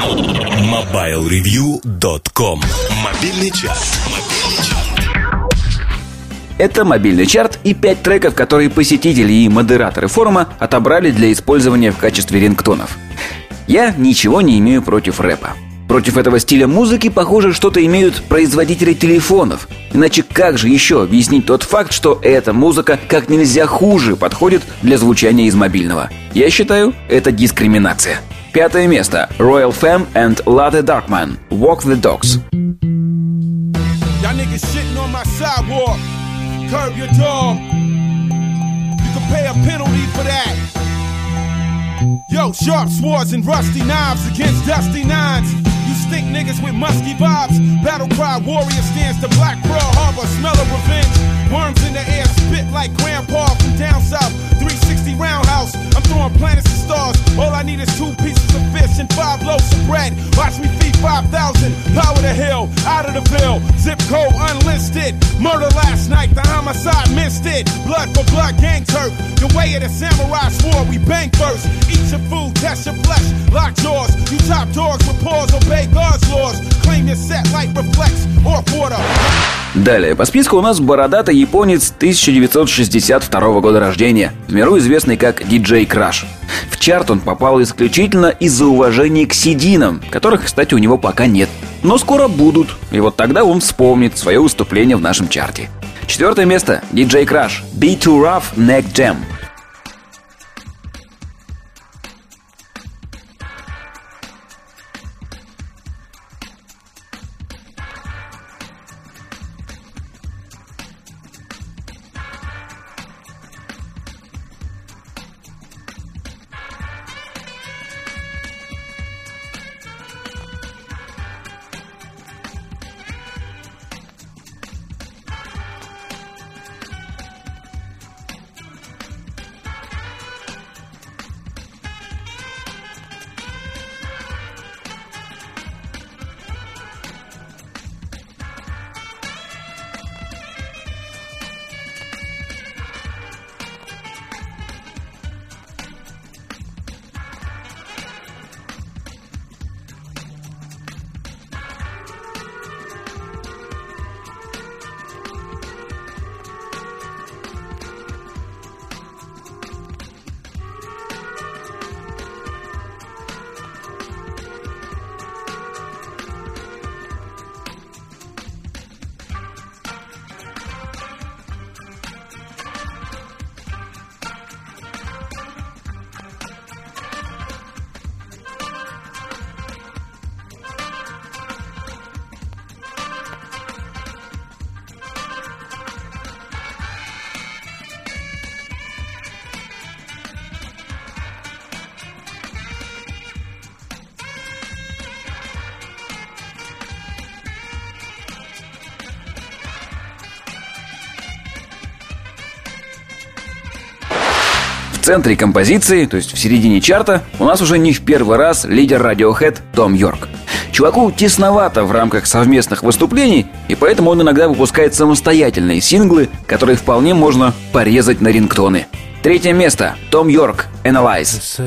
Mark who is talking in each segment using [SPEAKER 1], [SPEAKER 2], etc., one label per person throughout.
[SPEAKER 1] MobileReview.com Мобильный час.
[SPEAKER 2] Это мобильный чарт и пять треков, которые посетители и модераторы форума отобрали для использования в качестве рингтонов. Я ничего не имею против рэпа. Против этого стиля музыки, похоже, что-то имеют производители телефонов. Иначе как же еще объяснить тот факт, что эта музыка как нельзя хуже подходит для звучания из мобильного? Я считаю, это дискриминация. Пятое место. Royal Fam and Latte Darkman. Walk the Dogs.
[SPEAKER 3] Y'all niggas shitting on my sidewalk. Curb your dog. You can pay a penalty for that. Yo, sharp swords and rusty knives against dusty nines. You stink niggas with musky vibes. Battle cry warrior stands to Black Pearl Harbor. Smell of homicide missed it. Blood for blood. Gang turf. The way of the samurai swore. We bang first. Eat your food. Test your flesh. Lock jaws. You top dogs with paws. Obey God's laws. Claim your set light reflects. Off water.
[SPEAKER 2] Далее по списку у нас бородатый японец 1962 года рождения, в миру известный как диджей Краш. В чарт он попал исключительно из-за уважения к сединам, которых, кстати, у него пока нет. Но скоро будут, и вот тогда он вспомнит свое выступление в нашем чарте. Четвертое место. Диджей Краш. Be Too Rough Neck Jam. Центре композиции, то есть в середине чарта, у нас уже не в первый раз лидер Radiohead Том Йорк. Чуваку тесновато в рамках совместных выступлений, и поэтому он иногда выпускает самостоятельные синглы, которые вполне можно порезать на рингтоны. Третье место. Том Йорк. Analyze.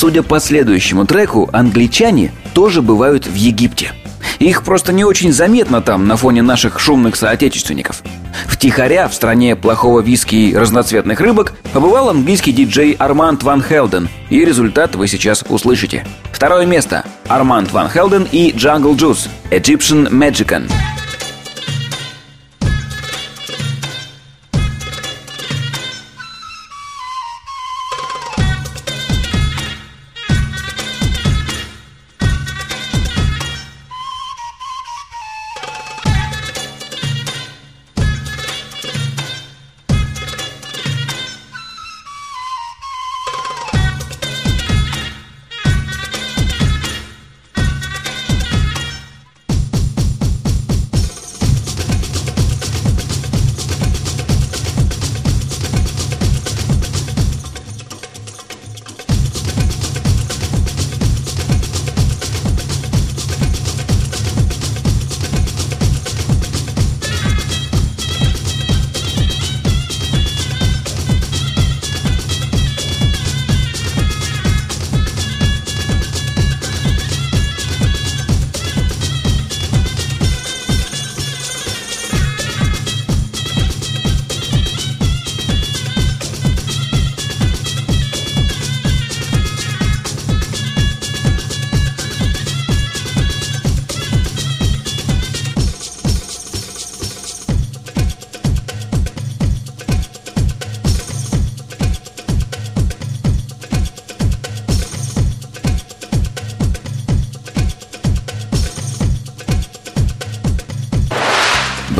[SPEAKER 2] Судя по следующему треку, англичане тоже бывают в Египте. Их просто не очень заметно там на фоне наших шумных соотечественников. Втихаря в стране плохого виски и разноцветных рыбок побывал английский диджей Арманд Ван Хелден, и результат вы сейчас услышите. Второе место. Арманд Ван Хелден и Jungle Juice Egyptian Magican.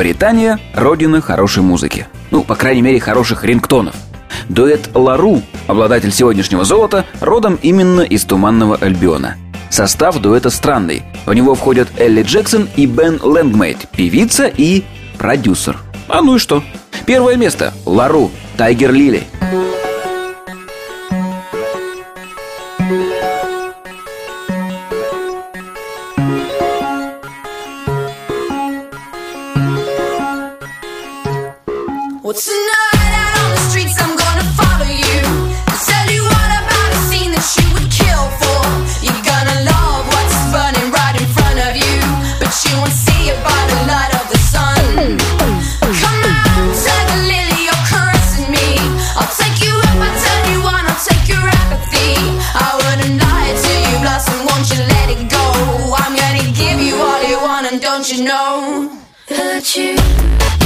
[SPEAKER 2] Британия – родина хорошей музыки. Ну, по крайней мере, хороших рингтонов. Дуэт Лару, обладатель сегодняшнего золота, родом именно из Туманного Альбиона. Состав дуэта странный. В него входят Элли Джексон и Бен Лэнгмейт, певица и продюсер. А ну и что? Первое место – Лару, Тайгер Лили.
[SPEAKER 4] don't you know? That you.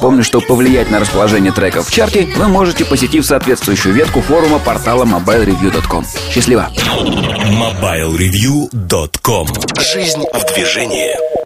[SPEAKER 2] Напомню, что повлиять на расположение треков в чарте вы можете, посетив соответствующую ветку форума портала mobilereview.com. Счастливо!
[SPEAKER 1] MobileReview.com Жизнь в движении